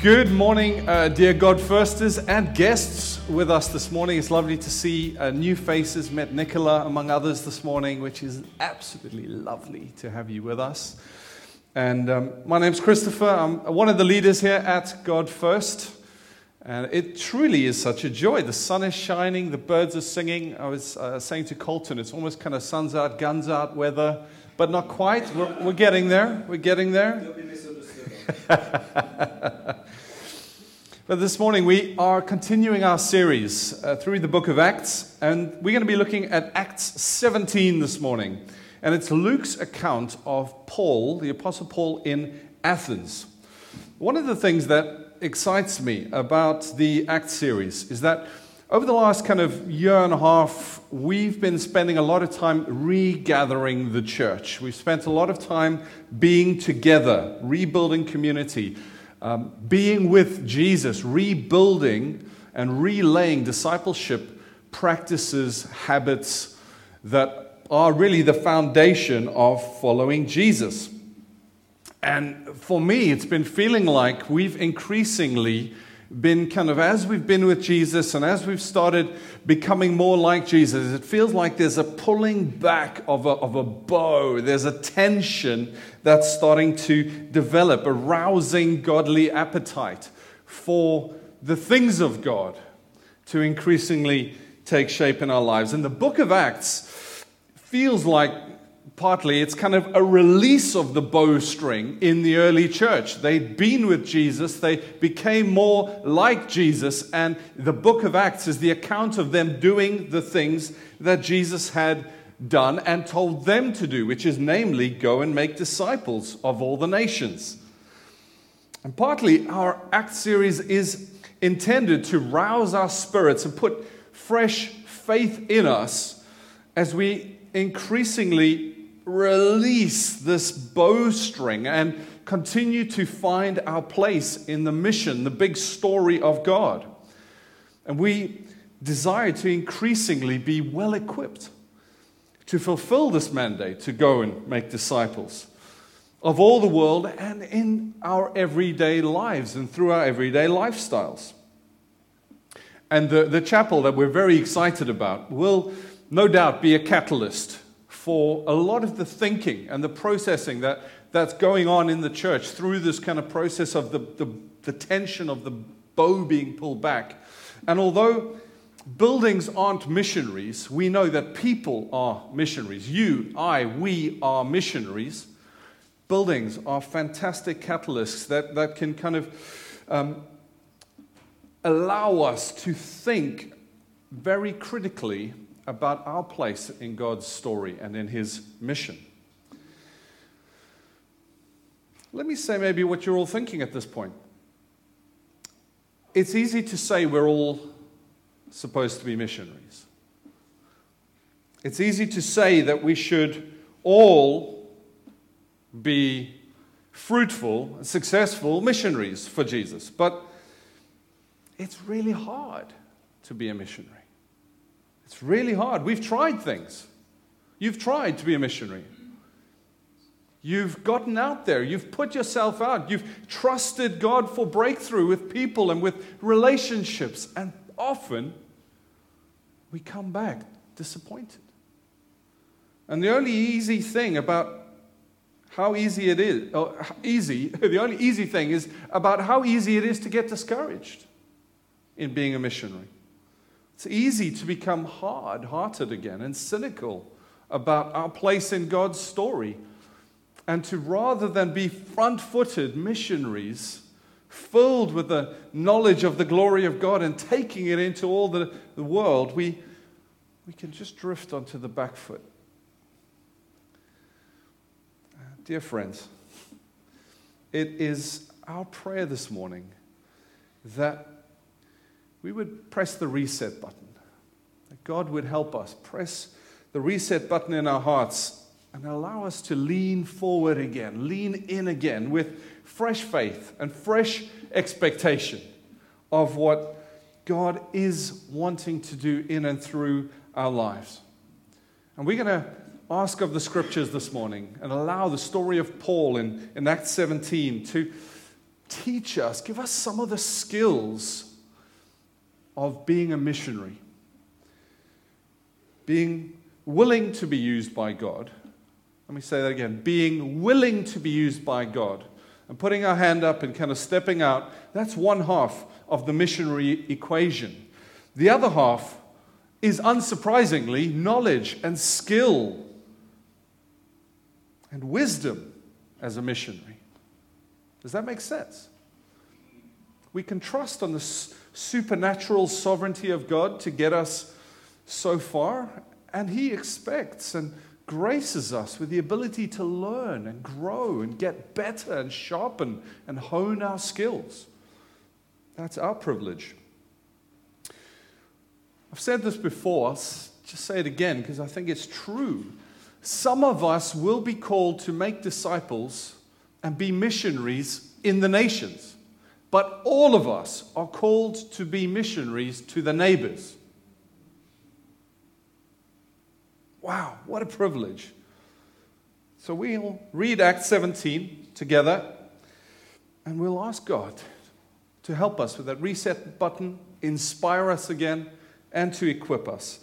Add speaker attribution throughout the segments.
Speaker 1: Good morning, uh, dear God Firsters and guests with us this morning. It's lovely to see uh, new faces. Met Nicola, among others, this morning, which is absolutely lovely to have you with us. And um, my name's Christopher. I'm one of the leaders here at God First. And it truly is such a joy. The sun is shining, the birds are singing. I was uh, saying to Colton, it's almost kind of sun's out, guns out weather, but not quite. We're, we're getting there. We're getting there. But this morning we are continuing our series uh, through the book of Acts, and we're going to be looking at Acts 17 this morning. And it's Luke's account of Paul, the Apostle Paul, in Athens. One of the things that excites me about the Acts series is that over the last kind of year and a half, we've been spending a lot of time regathering the church. We've spent a lot of time being together, rebuilding community um, being with Jesus, rebuilding and relaying discipleship practices, habits that are really the foundation of following Jesus. And for me, it's been feeling like we've increasingly been kind of, as we've been with Jesus and as we've started becoming more like Jesus, it feels like there's a pulling back of a, of a bow. There's a tension that's starting to develop, a rousing godly appetite for the things of God to increasingly take shape in our lives. And the book of Acts feels like partly it's kind of a release of the bowstring in the early church. They'd been with Jesus, they became more like Jesus, and the book of Acts is the account of them doing the things that Jesus had done and told them to do, which is namely go and make disciples of all the nations. And partly our Act series is intended to rouse our spirits and put fresh faith in us as we increasingly release this bowstring and continue to find our place in the mission, the big story of God. And we desire to increasingly be well equipped to fulfill this mandate to go and make disciples of all the world and in our everyday lives and through our everyday lifestyles. And the, the chapel that we're very excited about will no doubt be a catalyst for a lot of the thinking and the processing that, that's going on in the church through this kind of process of the, the, the tension of the bow being pulled back. And although buildings aren't missionaries, we know that people are missionaries. You, I, we are missionaries. Buildings are fantastic catalysts that, that can kind of um, allow us to think very critically about our place in God's story and in His mission. Let me say maybe what you're all thinking at this point. It's easy to say we're all supposed to be missionaries. It's easy to say that we should all be fruitful successful missionaries for Jesus, but it's really hard to be a missionary. It's really hard. We've tried things. You've tried to be a missionary. You've gotten out there. You've put yourself out. You've trusted God for breakthrough with people and with relationships. And often we come back disappointed. And the only easy thing about how easy it is, or easy, the only easy thing is about how easy it is to get discouraged in being a missionary. It's easy to become hard hearted again and cynical about our place in God's story. And to rather than be front footed missionaries, filled with the knowledge of the glory of God and taking it into all the, the world, we, we can just drift onto the back foot. Uh, dear friends, it is our prayer this morning that we would press the reset button. That God would help us press the reset button in our hearts and allow us to lean forward again, lean in again with fresh faith and fresh expectation of what God is wanting to do in and through our lives. And we're going to ask of the scriptures this morning and allow the story of Paul in, in Acts 17 to teach us, give us some of the skills of being a missionary, being willing to be used by God. Let me say that again being willing to be used by God and putting our hand up and kind of stepping out. That's one half of the missionary equation. The other half is unsurprisingly knowledge and skill and wisdom as a missionary. Does that make sense? We can trust on the supernatural sovereignty of God to get us so far, and He expects and graces us with the ability to learn and grow and get better and sharpen and hone our skills. That's our privilege. I've said this before, I'll just say it again because I think it's true. Some of us will be called to make disciples and be missionaries in the nations, but all of us are called to be missionaries to the neighbors. Wow, what a privilege. So we'll read Acts 17 together and we'll ask God to help us with that reset button, inspire us again, and to equip us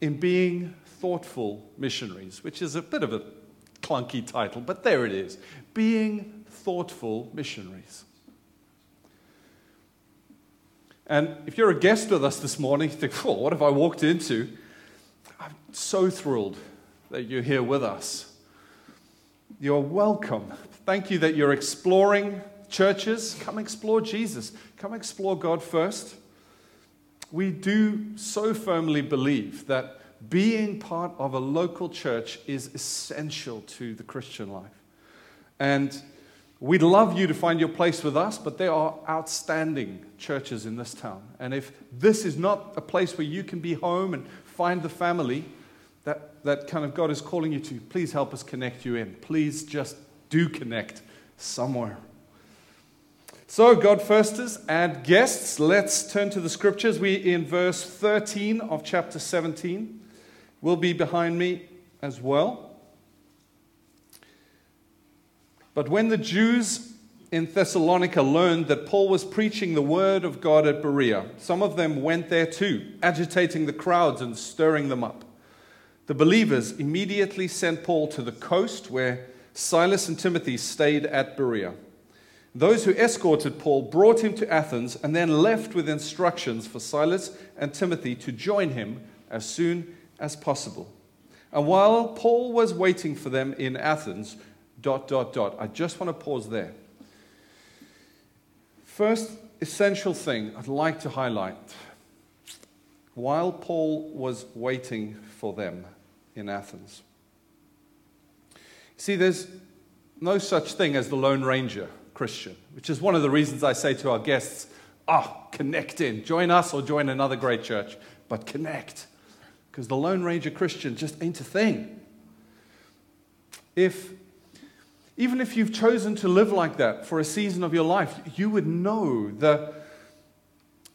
Speaker 1: in being thoughtful missionaries, which is a bit of a clunky title, but there it is being thoughtful missionaries. And if you're a guest with us this morning, you think, oh, what have I walked into? I'm so thrilled that you're here with us. You're welcome. Thank you that you're exploring churches. Come explore Jesus. Come explore God first. We do so firmly believe that being part of a local church is essential to the Christian life. And we'd love you to find your place with us, but there are outstanding churches in this town. And if this is not a place where you can be home and find the family that, that kind of God is calling you to, please help us connect you in. Please just do connect somewhere. So, God firsters and guests, let's turn to the scriptures. We in verse 13 of chapter 17 will be behind me as well. But when the Jews in Thessalonica learned that Paul was preaching the word of God at Berea, some of them went there too, agitating the crowds and stirring them up. The believers immediately sent Paul to the coast where Silas and Timothy stayed at Berea. Those who escorted Paul brought him to Athens and then left with instructions for Silas and Timothy to join him as soon as possible. And while Paul was waiting for them in Athens, dot, dot, dot, I just want to pause there. First essential thing I'd like to highlight while Paul was waiting for them in Athens. See, there's no such thing as the Lone Ranger Christian, which is one of the reasons I say to our guests, ah, oh, connect in. Join us or join another great church, but connect because the Lone Ranger Christian just ain't a thing. If, even if you've chosen to live like that for a season of your life, you would know the,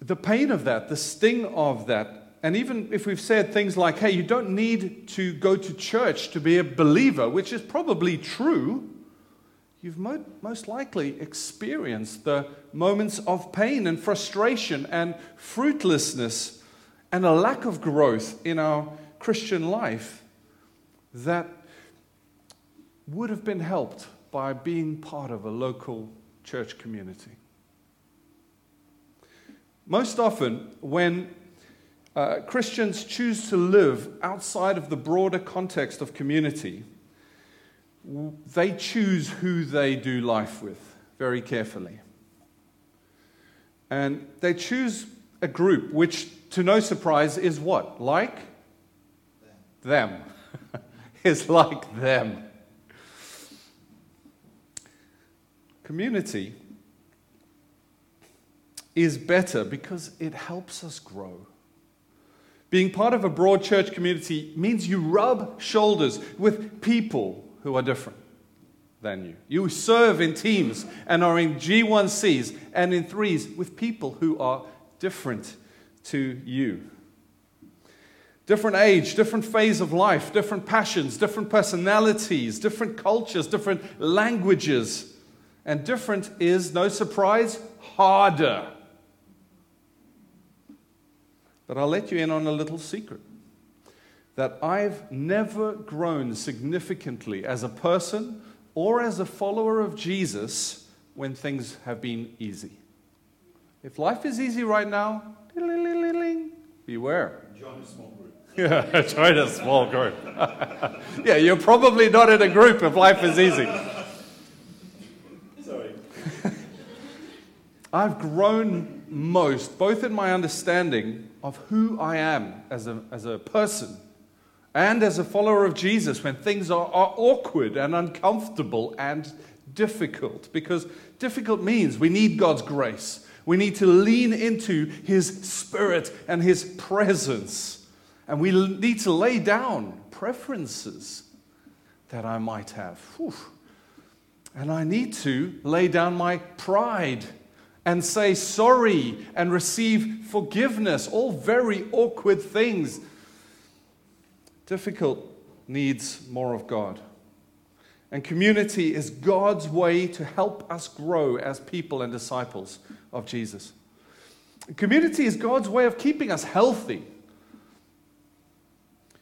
Speaker 1: the pain of that, the sting of that. And even if we've said things like, hey, you don't need to go to church to be a believer, which is probably true, you've mo- most likely experienced the moments of pain and frustration and fruitlessness and a lack of growth in our Christian life that would have been helped by being part of a local church community. Most often, when uh, Christians choose to live outside of the broader context of community, they choose who they do life with very carefully. And they choose a group which to no surprise, is what? Like? Them. them. is like them. Community is better because it helps us grow. Being part of a broad church community means you rub shoulders with people who are different than you. You serve in teams and are in G1Cs and in threes with people who are different to you. Different age, different phase of life, different passions, different personalities, different cultures, different languages. And different is, no surprise, harder. But I'll let you in on a little secret that I've never grown significantly as a person or as a follower of Jesus when things have been easy. If life is easy right now, beware.
Speaker 2: Join a small group.
Speaker 1: Yeah, join a small group. yeah, you're probably not in a group if life is easy.
Speaker 2: Sorry.
Speaker 1: I've grown most, both in my understanding of who I am as a, as a person and as a follower of Jesus when things are, are awkward and uncomfortable and difficult. Because difficult means we need God's grace. We need to lean into His Spirit and His presence. And we need to lay down preferences that I might have. Whew. And I need to lay down my pride and say sorry and receive forgiveness. All very awkward things. Difficult needs more of God. And community is God's way to help us grow as people and disciples of Jesus. Community is God's way of keeping us healthy.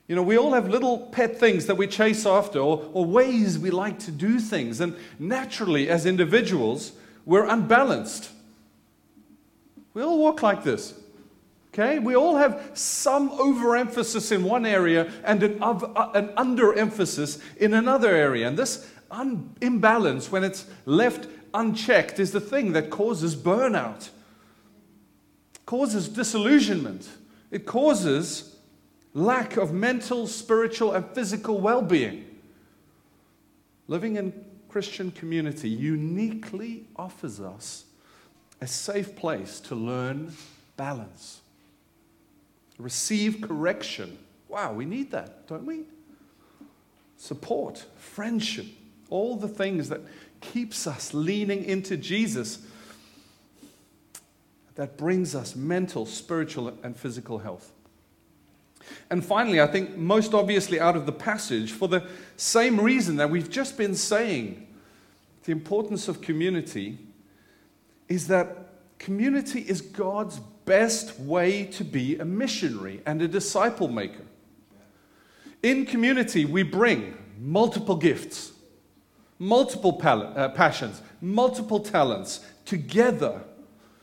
Speaker 1: You know, we all have little pet things that we chase after or, or ways we like to do things. And naturally, as individuals, we're unbalanced. We all walk like this. Okay? We all have some overemphasis in one area and an, uh, an underemphasis in another area. And this un- imbalance, when it's left unchecked, is the thing that causes burnout, causes disillusionment, it causes lack of mental, spiritual, and physical well being. Living in Christian community uniquely offers us a safe place to learn balance, receive correction. Wow, we need that, don't we? Support, friendship, all the things that keeps us leaning into Jesus that brings us mental, spiritual, and physical health. And finally, I think most obviously out of the passage, for the same reason that we've just been saying, the importance of community is that community is God's best way to be a missionary and a disciple maker. In community, we bring multiple gifts, multiple pal- uh, passions, multiple talents together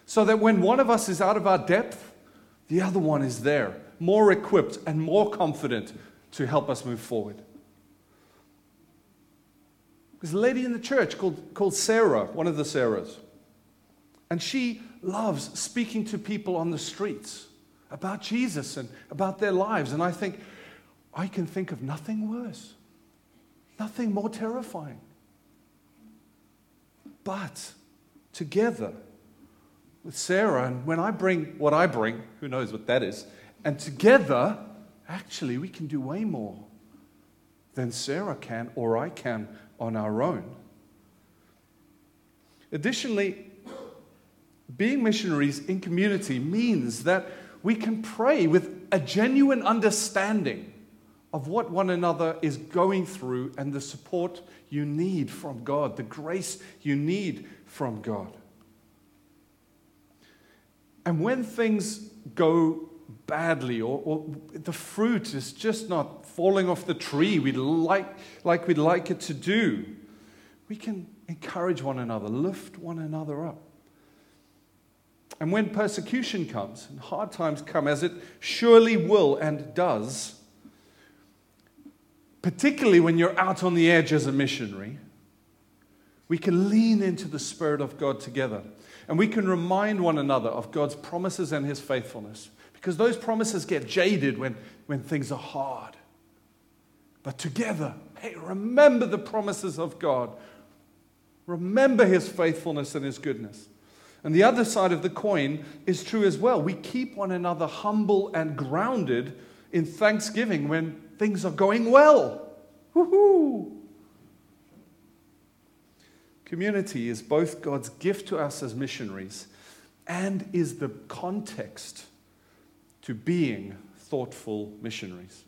Speaker 1: so that when one of us is out of our depth, the other one is there, more equipped and more confident to help us move forward. There's a lady in the church called, called Sarah, one of the Sarahs. And she loves speaking to people on the streets about Jesus and about their lives. And I think, I can think of nothing worse, nothing more terrifying. But together with Sarah, and when I bring what I bring, who knows what that is, and together, actually, we can do way more than Sarah can or I can on our own. Additionally, being missionaries in community means that we can pray with a genuine understanding of what one another is going through and the support you need from God, the grace you need from God. And when things go badly or, or, the fruit is just not falling off the tree we'd like, like we'd like it to do, we can encourage one another, lift one another up. And when persecution comes and hard times come, as it surely will and does, particularly when you're out on the edge as a missionary, we can lean into the Spirit of God together. And we can remind one another of God's promises and His faithfulness. Because those promises get jaded when, when things are hard. But together, hey, remember the promises of God. Remember his faithfulness and his goodness. And the other side of the coin is true as well. We keep one another humble and grounded in thanksgiving when things are going well. Woohoo! Community is both God's gift to us as missionaries and is the context to being thoughtful missionaries.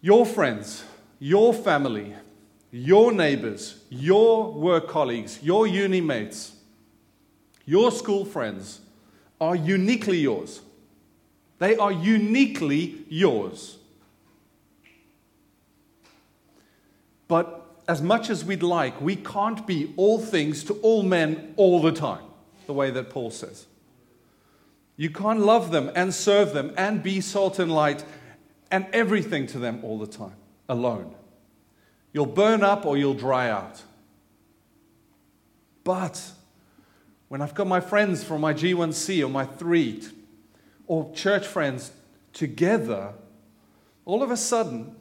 Speaker 1: Your friends, your family, your neighbors, your work colleagues, your uni mates, your school friends are uniquely yours. They are uniquely yours. But as much as we'd like, we can't be all things to all men all the time, the way that Paul says. You can't love them and serve them and be salt and light and everything to them all the time alone. You'll burn up or you'll dry out. But when I've got my friends from my G1C or my 3 or church friends together, all of a sudden,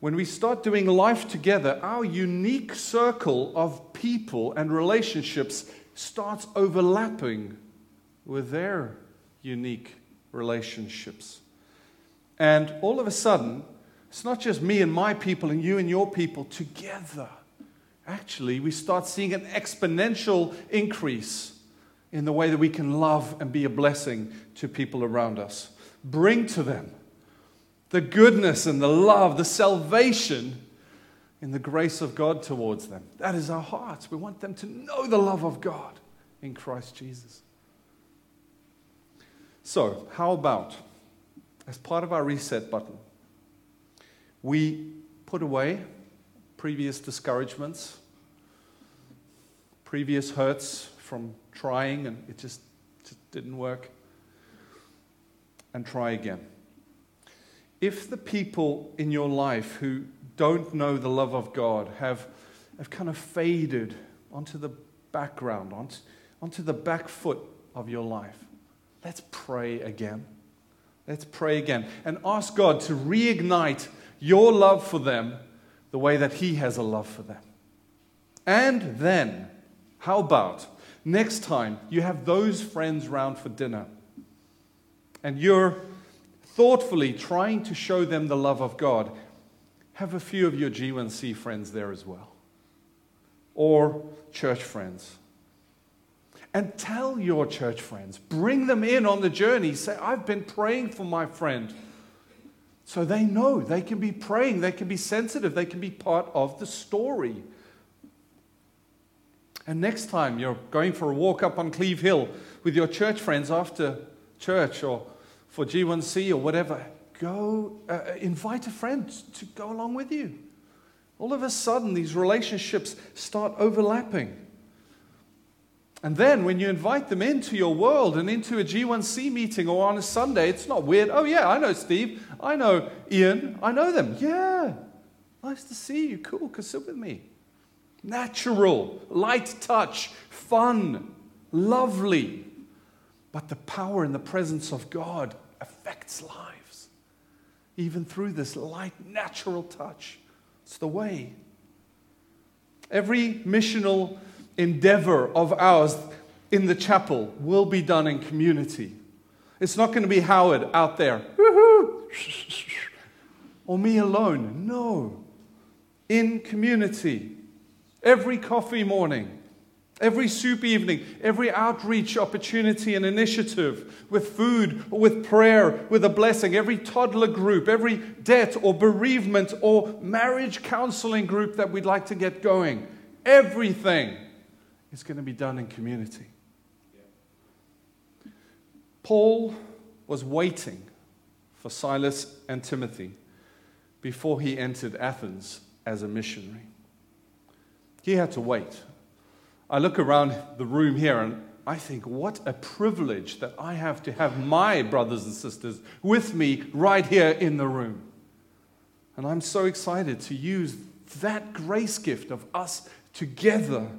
Speaker 1: when we start doing life together, our unique circle of people and relationships starts overlapping with their unique relationships. And all of a sudden, it's not just me and my people and you and your people together. Actually, we start seeing an exponential increase in the way that we can love and be a blessing to people around us. Bring to them the goodness and the love, the salvation in the grace of God towards them. That is our hearts. We want them to know the love of God in Christ Jesus. So, how about, as part of our reset button, we put away previous discouragements, previous hurts from trying and it just, just didn't work, and try again. If the people in your life who don't know the love of God have, have kind of faded onto the background, onto, onto the back foot of your life, let's pray again. Let's pray again and ask God to reignite your love for them the way that He has a love for them. And then, how about next time you have those friends round for dinner and you're thoughtfully trying to show them the love of God, have a few of your G1C friends there as well, or church friends. And tell your church friends, bring them in on the journey. Say, I've been praying for my friend. So they know they can be praying, they can be sensitive, they can be part of the story. And next time you're going for a walk up on Cleeve Hill with your church friends after church or for G1C or whatever, go uh, invite a friend to go along with you. All of a sudden, these relationships start overlapping. And then when you invite them into your world and into a G1C meeting or on a Sunday, it's not weird. Oh, yeah, I know Steve. I know Ian. I know them. Yeah. Nice to see you. Cool. Come sit with me. Natural, light touch, fun, lovely. But the power and the presence of God affects lives, even through this light, natural touch. It's the way. Every missional endeavor of ours in the chapel will be done in community. It's not going to be Howard out there, or me alone. No. In community. Every coffee morning, every soup evening, every outreach opportunity and initiative with food or with prayer, with a blessing, every toddler group, every debt or bereavement or marriage counseling group that we'd like to get going. Everything is going to be done in community. Paul was waiting for Silas and Timothy before he entered Athens as a missionary. He had to wait. I look around the room here and I think, what a privilege that I have to have my brothers and sisters with me right here in the room. And I'm so excited to use that grace gift of us together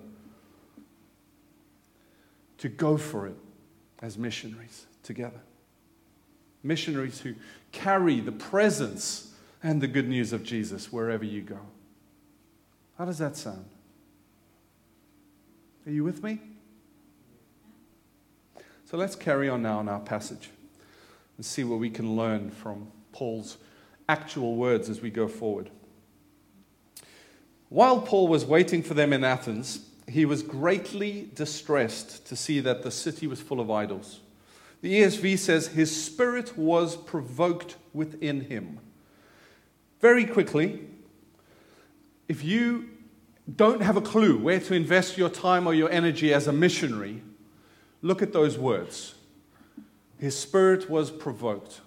Speaker 1: to go for it as missionaries together. Missionaries who carry the presence and the good news of Jesus wherever you go. How does that sound? Are you with me? So let's carry on now in our passage and see what we can learn from Paul's actual words as we go forward. While Paul was waiting for them in Athens, he was greatly distressed to see that the city was full of idols. The ESV says his spirit was provoked within him. Very quickly, if you don't have a clue where to invest your time or your energy as a missionary, look at those words. His spirit was provoked.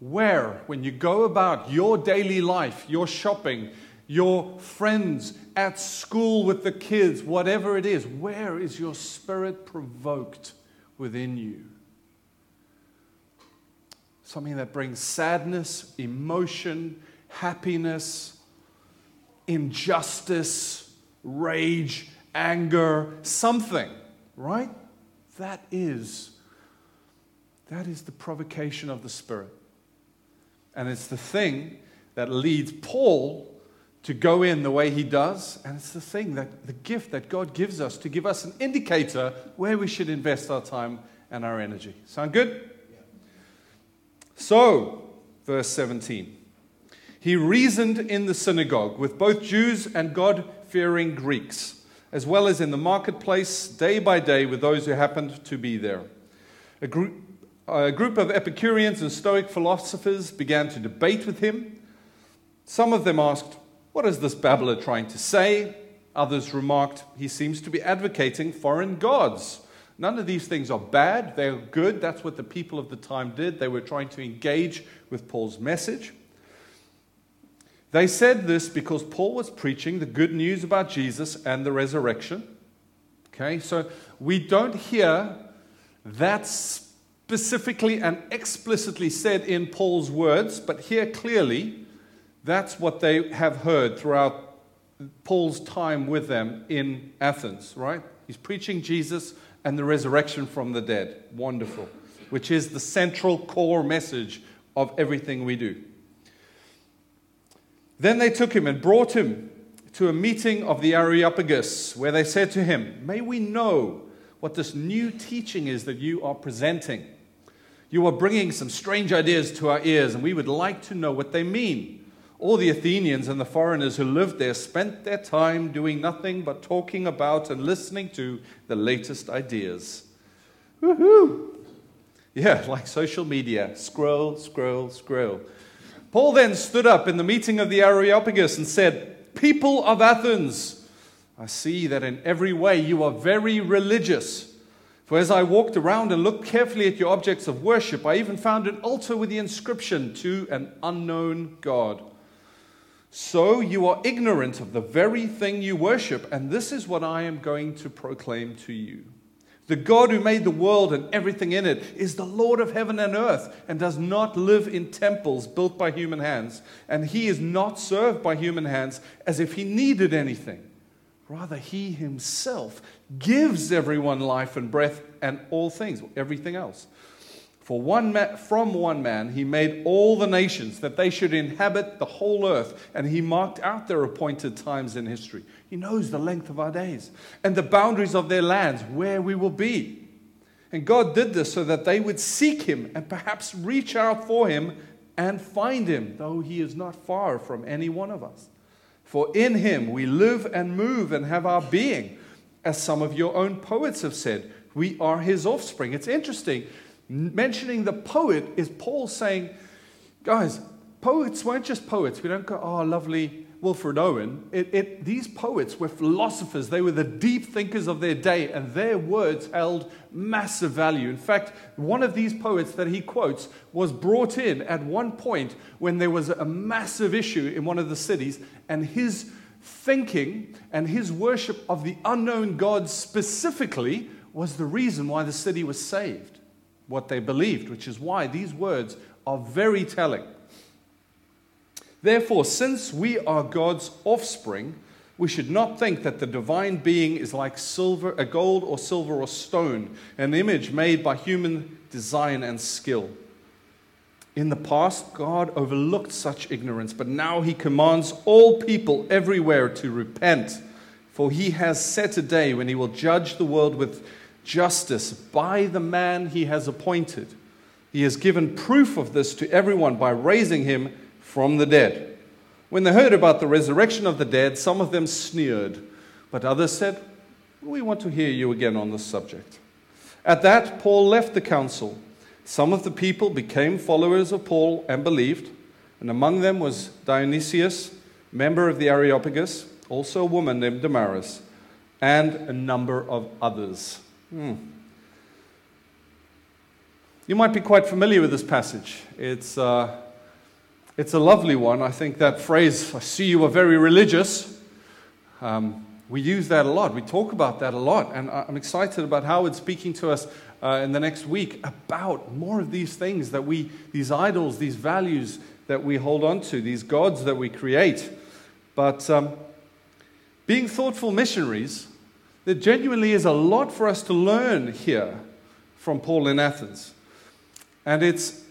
Speaker 1: Where, when you go about your daily life, your shopping, your friends at school with the kids, whatever it is, where is your spirit provoked within you? Something that brings sadness, emotion, happiness, injustice, rage, anger, something, right? That is that is the provocation of the spirit. And it's the thing that leads Paul to go in the way he does, and it's the thing that the gift that God gives us to give us an indicator where we should invest our time and our energy. Sound good? So, verse 17. He reasoned in the synagogue with both Jews and God fearing Greeks, as well as in the marketplace day by day with those who happened to be there. A group, a group of Epicureans and Stoic philosophers began to debate with him. Some of them asked, What is this babbler trying to say? Others remarked, He seems to be advocating foreign gods. None of these things are bad, they're good. That's what the people of the time did. They were trying to engage with Paul's message. They said this because Paul was preaching the good news about Jesus and the resurrection. Okay, so we don't hear that specifically and explicitly said in Paul's words, but here clearly, that's what they have heard throughout Paul's time with them in Athens, right? He's preaching Jesus and the resurrection from the dead. Wonderful. Which is the central core message of everything we do. Then they took him and brought him to a meeting of the Areopagus, where they said to him, May we know what this new teaching is that you are presenting. You are bringing some strange ideas to our ears, and we would like to know what they mean. All the Athenians and the foreigners who lived there spent their time doing nothing but talking about and listening to the latest ideas. Woohoo! Yeah, like social media. Scroll, scroll, scroll. Paul then stood up in the meeting of the Areopagus and said, People of Athens, I see that in every way you are very religious. For as I walked around and looked carefully at your objects of worship, I even found an altar with the inscription to an unknown God. So you are ignorant of the very thing you worship, and this is what I am going to proclaim to you. The God who made the world and everything in it is the Lord of heaven and earth and does not live in temples built by human hands. And he is not served by human hands as if he needed anything. Rather, he himself gives everyone life and breath and all things, everything else. For one from one man he made all the nations that they should inhabit the whole earth, and he marked out their appointed times in history. He knows the length of our days and the boundaries of their lands, where we will be. And God did this so that they would seek him and perhaps reach out for him and find him, though he is not far from any one of us. For in him we live and move and have our being. As some of your own poets have said, we are his offspring. It's interesting. Mentioning the poet is Paul saying, guys, poets weren't just poets. We don't go, oh, lovely Wilfred Owen, it, it, these poets were philosophers. They were the deep thinkers of their day, and their words held massive value. In fact, one of these poets that he quotes was brought in at one point when there was a massive issue in one of the cities, and his thinking and his worship of the unknown God specifically was the reason why the city was saved, what they believed, which is why these words are very telling. Therefore, since we are God's offspring, we should not think that the divine being is like silver, a gold or silver or stone, an image made by human design and skill. In the past, God overlooked such ignorance, but now he commands all people everywhere to repent For he has set a day when he will judge the world with justice by the man he has appointed. He has given proof of this to everyone by raising him from the dead. When they heard about the resurrection of the dead, some of them sneered, but others said, We want to hear you again on this subject. At that, Paul left the council. Some of the people became followers of Paul and believed, and among them was Dionysius, member of the Areopagus, also a woman named Damaris, and a number of others. Hmm. You might be quite familiar with this passage. It's, uh, it's a lovely one. I think that phrase, I see you are very religious, um, we use that a lot. We talk about that a lot. And I'm excited about how it's speaking to us uh, in the next week about more of these things that we, these idols, these values that we hold on to, these gods that we create. But um, being thoughtful missionaries, there genuinely is a lot for us to learn here from Paul in Athens. And it's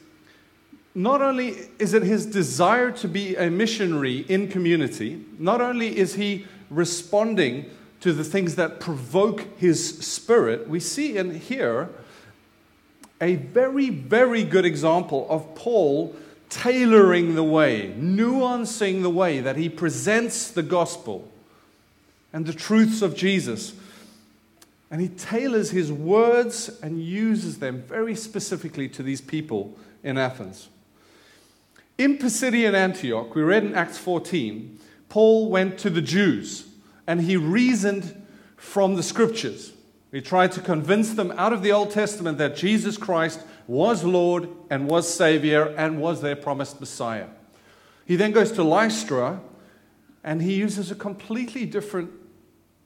Speaker 1: not only is it his desire to be a missionary in community, not only is he responding to the things that provoke his spirit, we see in here a very, very good example of Paul tailoring the way, nuancing the way that he presents the gospel and the truths of Jesus. And he tailors his words and uses them very specifically to these people in Athens. In Pisidian Antioch, we read in Acts 14, Paul went to the Jews and he reasoned from the scriptures. He tried to convince them out of the Old Testament that Jesus Christ was Lord and was Savior and was their promised Messiah. He then goes to Lystra and he uses a completely different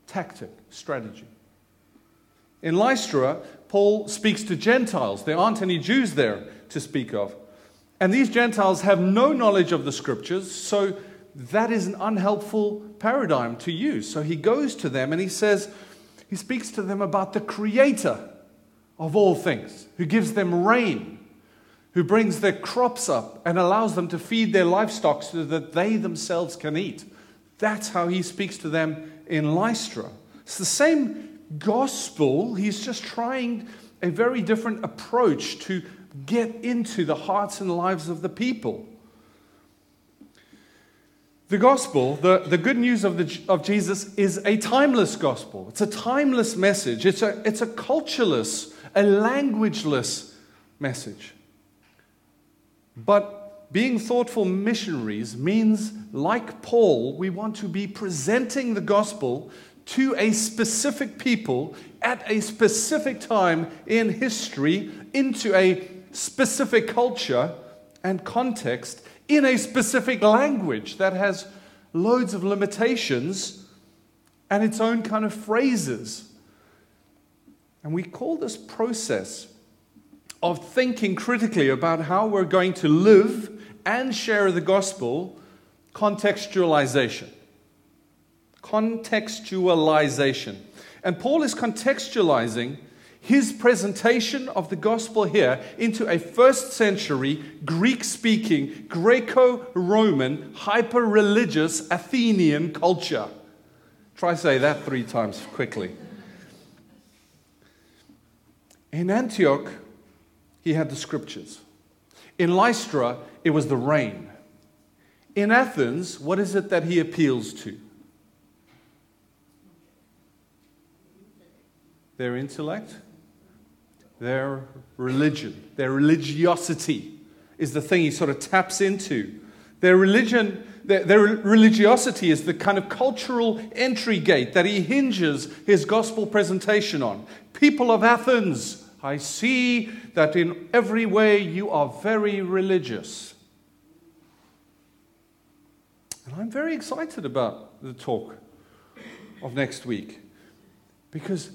Speaker 1: tactic, strategy. In Lystra, Paul speaks to Gentiles. There aren't any Jews there to speak of. And these Gentiles have no knowledge of the scriptures, so that is an unhelpful paradigm to use. So he goes to them and he says, he speaks to them about the creator of all things, who gives them rain, who brings their crops up and allows them to feed their livestock so that they themselves can eat. That's how he speaks to them in Lystra. It's the same gospel, he's just trying a very different approach to get into the hearts and lives of the people. The gospel, the, the good news of, the, of Jesus, is a timeless gospel. It's a timeless message. It's a, it's a cultureless, a languageless message. But being thoughtful missionaries means, like Paul, we want to be presenting the gospel to a specific people at a specific time in history, into a specific culture and context in a specific language that has loads of limitations and its own kind of phrases. And we call this process of thinking critically about how we're going to live and share the gospel contextualization. Contextualization. And Paul is contextualizing his presentation of the gospel here into a first century Greek speaking, Greco Roman, hyper religious Athenian culture. Try say that three times quickly. In Antioch, he had the scriptures. In Lystra, it was the rain. In Athens, what is it that he appeals to? Their intellect? Their religion, their religiosity is the thing he sort of taps into. Their religion, their, their, religiosity is the kind of cultural entry gate that he hinges his gospel presentation on. People of Athens, I see that in every way you are very religious. And I'm very excited about the talk of next week because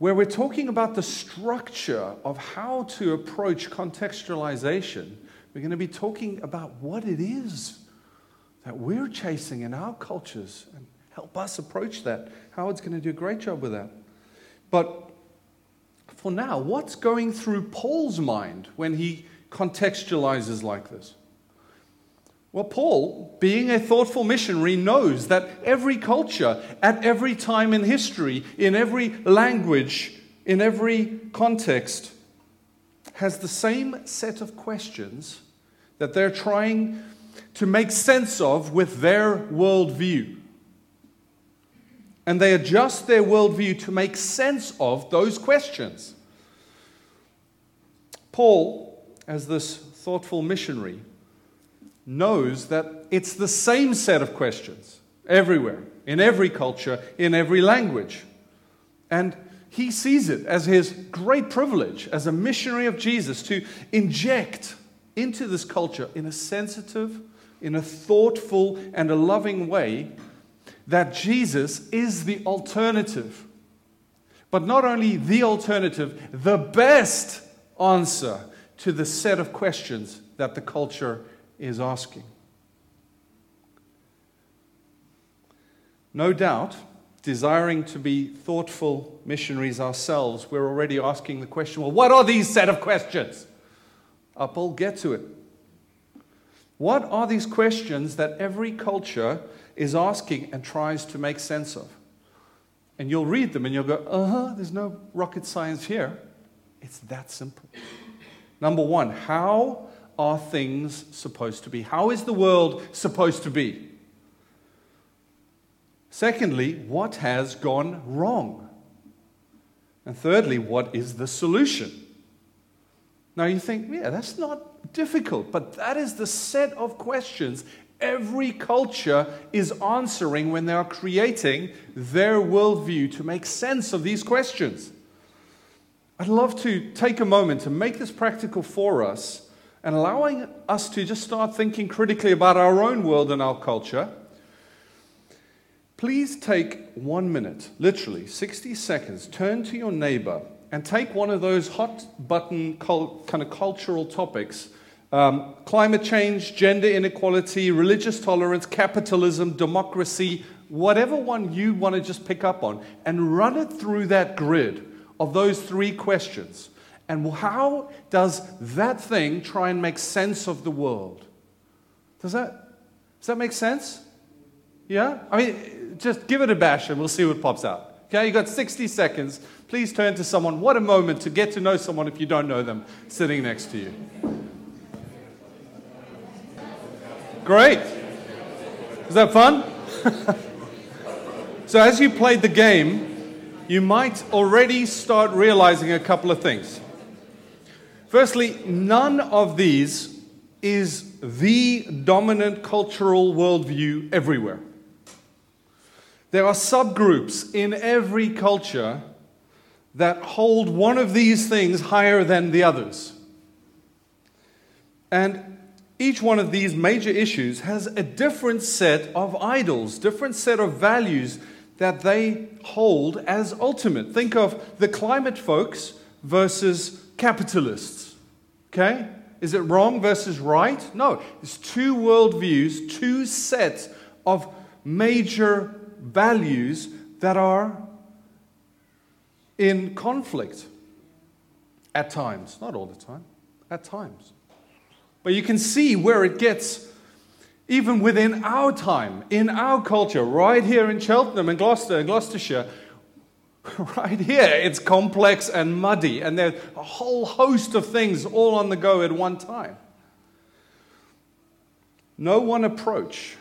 Speaker 1: where we're talking about the structure of how to approach contextualization, we're going to be talking about what it is that we're chasing in our cultures and help us approach that. Howard's going to do a great job with that. But for now, what's going through Paul's mind when he contextualizes like this? Well, Paul, being a thoughtful missionary, knows that every culture, at every time in history, in every language, in every context, has the same set of questions that they're trying to make sense of with their worldview. And they adjust their worldview to make sense of those questions. Paul, as this thoughtful missionary, knows that it's the same set of questions everywhere, in every culture, in every language. And he sees it as his great privilege as a missionary of Jesus to inject into this culture in a sensitive, in a thoughtful, and a loving way that Jesus is the alternative. But not only the alternative, the best answer to the set of questions that the culture is asking. No doubt, desiring to be thoughtful missionaries ourselves, we're already asking the question well, what are these set of questions? Up, I'll get to it. What are these questions that every culture is asking and tries to make sense of? And you'll read them and you'll go, uh huh, there's no rocket science here. It's that simple. Number one, how are things supposed to be? How is the world supposed to be? Secondly, what has gone wrong? And thirdly, what is the solution? Now you think, yeah, that's not difficult, but that is the set of questions every culture is answering when they are creating their worldview to make sense of these questions. I'd love to take a moment to make this practical for us and allowing us to just start thinking critically about our own world and our culture, please take one minute, literally 60 seconds, turn to your neighbor and take one of those hot button kind of cultural topics um, climate change, gender inequality, religious tolerance, capitalism, democracy, whatever one you want to just pick up on, and run it through that grid of those three questions. And how does that thing try and make sense of the world? Does that, does that make sense? Yeah? I mean, just give it a bash and we'll see what pops out. Okay, you've got 60 seconds. Please turn to someone. What a moment to get to know someone if you don't know them sitting next to you. Great. Is that fun? so, as you played the game, you might already start realizing a couple of things. Firstly, none of these is the dominant cultural worldview everywhere. There are subgroups in every culture that hold one of these things higher than the others. And each one of these major issues has a different set of idols, different set of values that they hold as ultimate. Think of the climate folks versus capitalists. Okay? Is it wrong versus right? No. It's two worldviews, two sets of major values that are in conflict at times. Not all the time, at times. But you can see where it gets even within our time, in our culture, right here in Cheltenham and Gloucester and Gloucestershire, right here, it's complex and muddy, and there's a whole host of things all on the go at one time. No one approach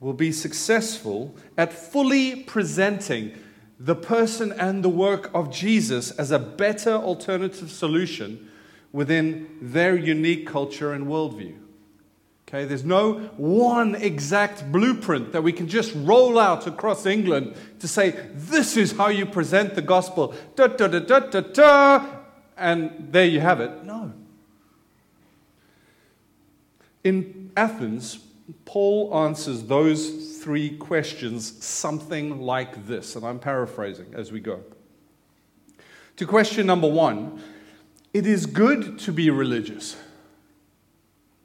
Speaker 1: will be successful at fully presenting the person and the work of Jesus as a better alternative solution within their unique culture and worldview. Okay, there's no one exact blueprint that we can just roll out across England to say, this is how you present the gospel. Da, da, da, da, da, da, and there you have it. No. In Athens, Paul answers those three questions something like this, and I'm paraphrasing as we go. To question number one, it is good to be religious.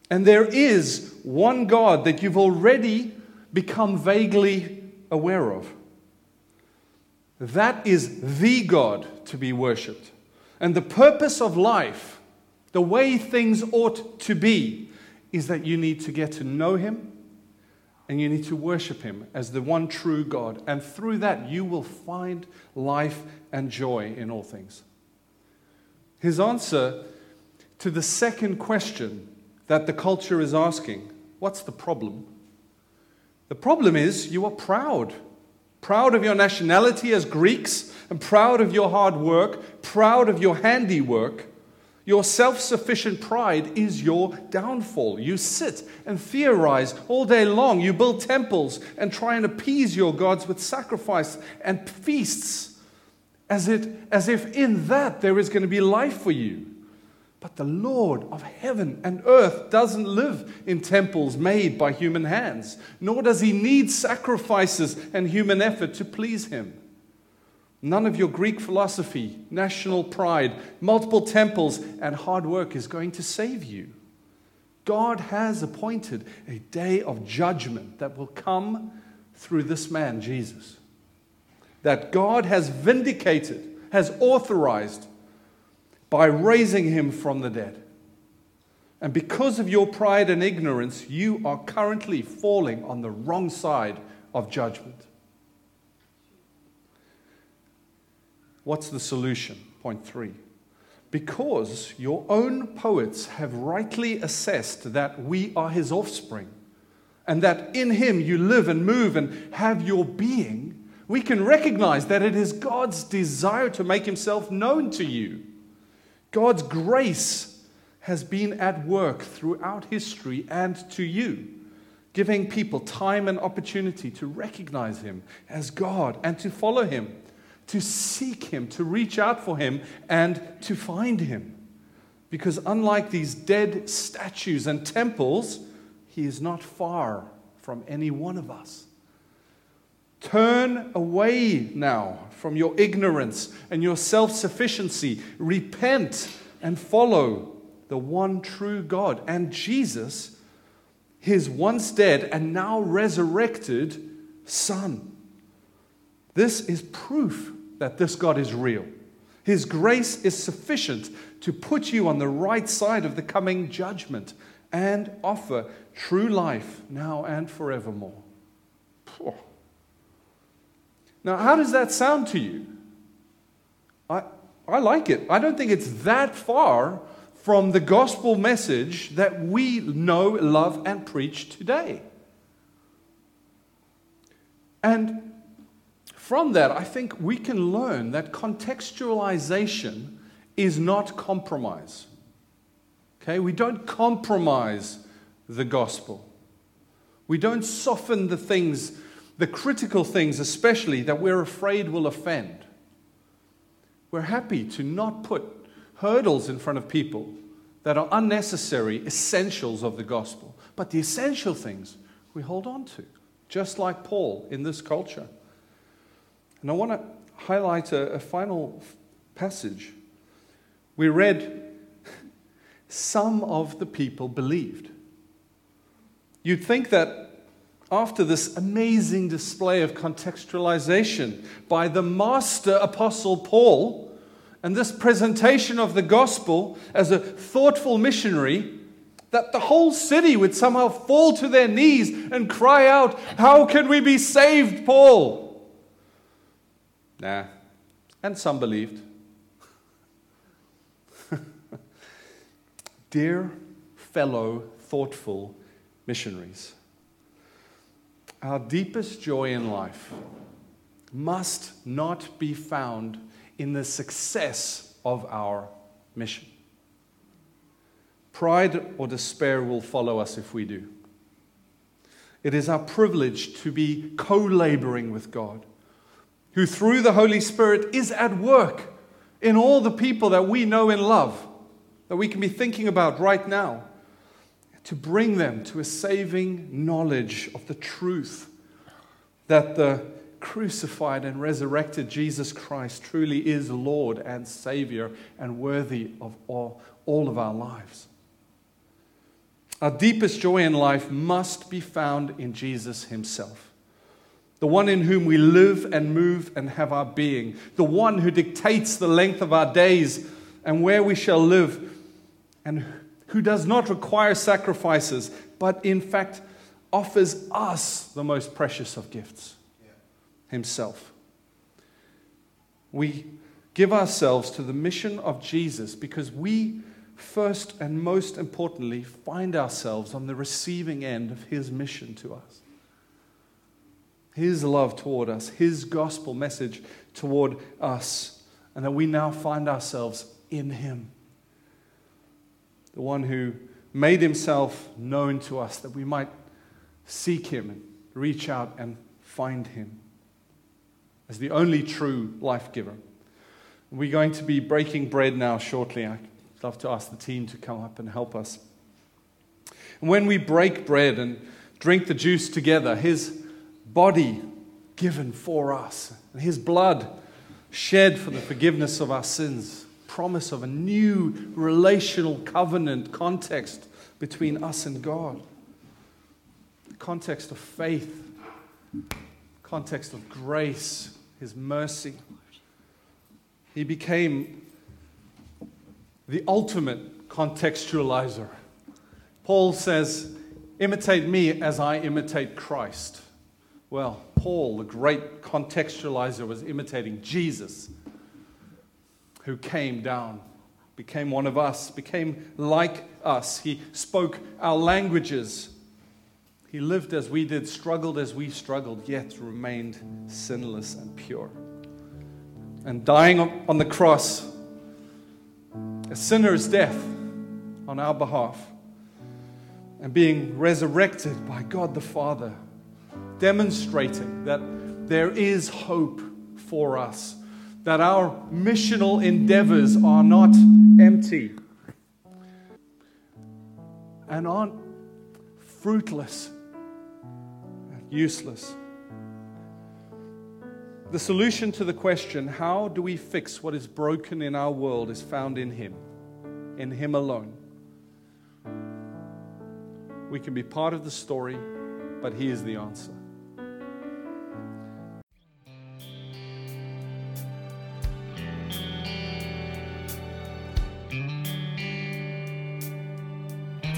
Speaker 1: And there is one God that you've already become vaguely aware of. That is the God to be worshipped. And the purpose of life, the way things ought to be, is that you need to get to know Him and you need to worship Him as the one true God. And through that, you will find life and joy in all things. His answer to the second question that the culture is asking what's the problem? The problem is you are proud. Proud of your nationality as Greeks, and proud of your hard work, proud of your handiwork. Your self sufficient pride is your downfall. You sit and theorize all day long. You build temples and try and appease your gods with sacrifice and feasts, as, it, as if in that there is going to be life for you. But the Lord of heaven and earth doesn't live in temples made by human hands, nor does he need sacrifices and human effort to please him. None of your Greek philosophy, national pride, multiple temples, and hard work is going to save you. God has appointed a day of judgment that will come through this man, Jesus. That God has vindicated, has authorized by raising him from the dead. And because of your pride and ignorance, you are currently falling on the wrong side of judgment. What's the solution? Point three. Because your own poets have rightly assessed that we are his offspring, and that in him you live and move and have your being, we can recognize that it is God's desire to make himself known to you. God's grace has been at work throughout history and to you, giving people time and opportunity to recognize Him as God and to follow Him, to seek Him, to reach out for Him, and to find Him. Because unlike these dead statues and temples, He is not far from any one of us. Turn away now from your ignorance and your self sufficiency. Repent and follow the one true God and Jesus, his once dead and now resurrected Son. This is proof that this God is real. His grace is sufficient to put you on the right side of the coming judgment and offer true life now and forevermore. Now, how does that sound to you? I, I like it. I don't think it's that far from the gospel message that we know, love, and preach today. And from that, I think we can learn that contextualization is not compromise. Okay? We don't compromise the gospel. We don't soften the things the critical things, especially, that we're afraid will offend. We're happy to not put hurdles in front of people that are unnecessary essentials of the gospel. But the essential things we hold on to, just like Paul in this culture. And I want to highlight a, a final passage. We read, some of the people believed. You'd think that after this amazing display of contextualization by the master apostle Paul and this presentation of the gospel as a thoughtful missionary, that the whole city would somehow fall to their knees and cry out, How can we be saved, Paul? Nah. And some believed. Dear fellow thoughtful missionaries. Our deepest joy in life must not be found in the success of our mission. Pride or despair will follow us if we do. It is our privilege to be co laboring with God, who through the Holy Spirit is at work in all the people that we know and love, that we can be thinking about right now to bring them to a saving knowledge of the truth that the crucified and resurrected Jesus Christ truly is Lord and Savior and worthy of all, all of our lives. Our deepest joy in life must be found in Jesus Himself, the one in whom we live and move and have our being, the one who dictates the length of our days and where we shall live, and who does not require sacrifices, but in fact offers us the most precious of gifts Himself. We give ourselves to the mission of Jesus because we, first and most importantly, find ourselves on the receiving end of His mission to us. His love toward us, His gospel message toward us, and that we now find ourselves in Him. The one who made Himself known to us that we might seek Him and reach out and find Him as the only true life giver. We're going to be breaking bread now shortly. I'd love to ask the team to come up and help us. And when we break bread and drink the juice together, his body given for us, and his blood shed for the forgiveness of our sins, promise of a new relational covenant context between us and God, context of faith, context of grace, his mercy. He became the ultimate contextualizer. Paul says, Imitate me as I imitate Christ. Well, Paul, the great contextualizer, was imitating Jesus, who came down, became one of us, became like us. He spoke our languages. He lived as we did, struggled as we struggled, yet remained sinless and pure and dying on the cross, a sinner's death on our behalf, and being resurrected by God the Father, demonstrating that there is hope for us, that our missional endeavors are not empty and aren't fruitless and useless. The solution to the question, how do we fix what is broken in our world, is found in Him, in Him alone. We can be part of the story, but He is the answer.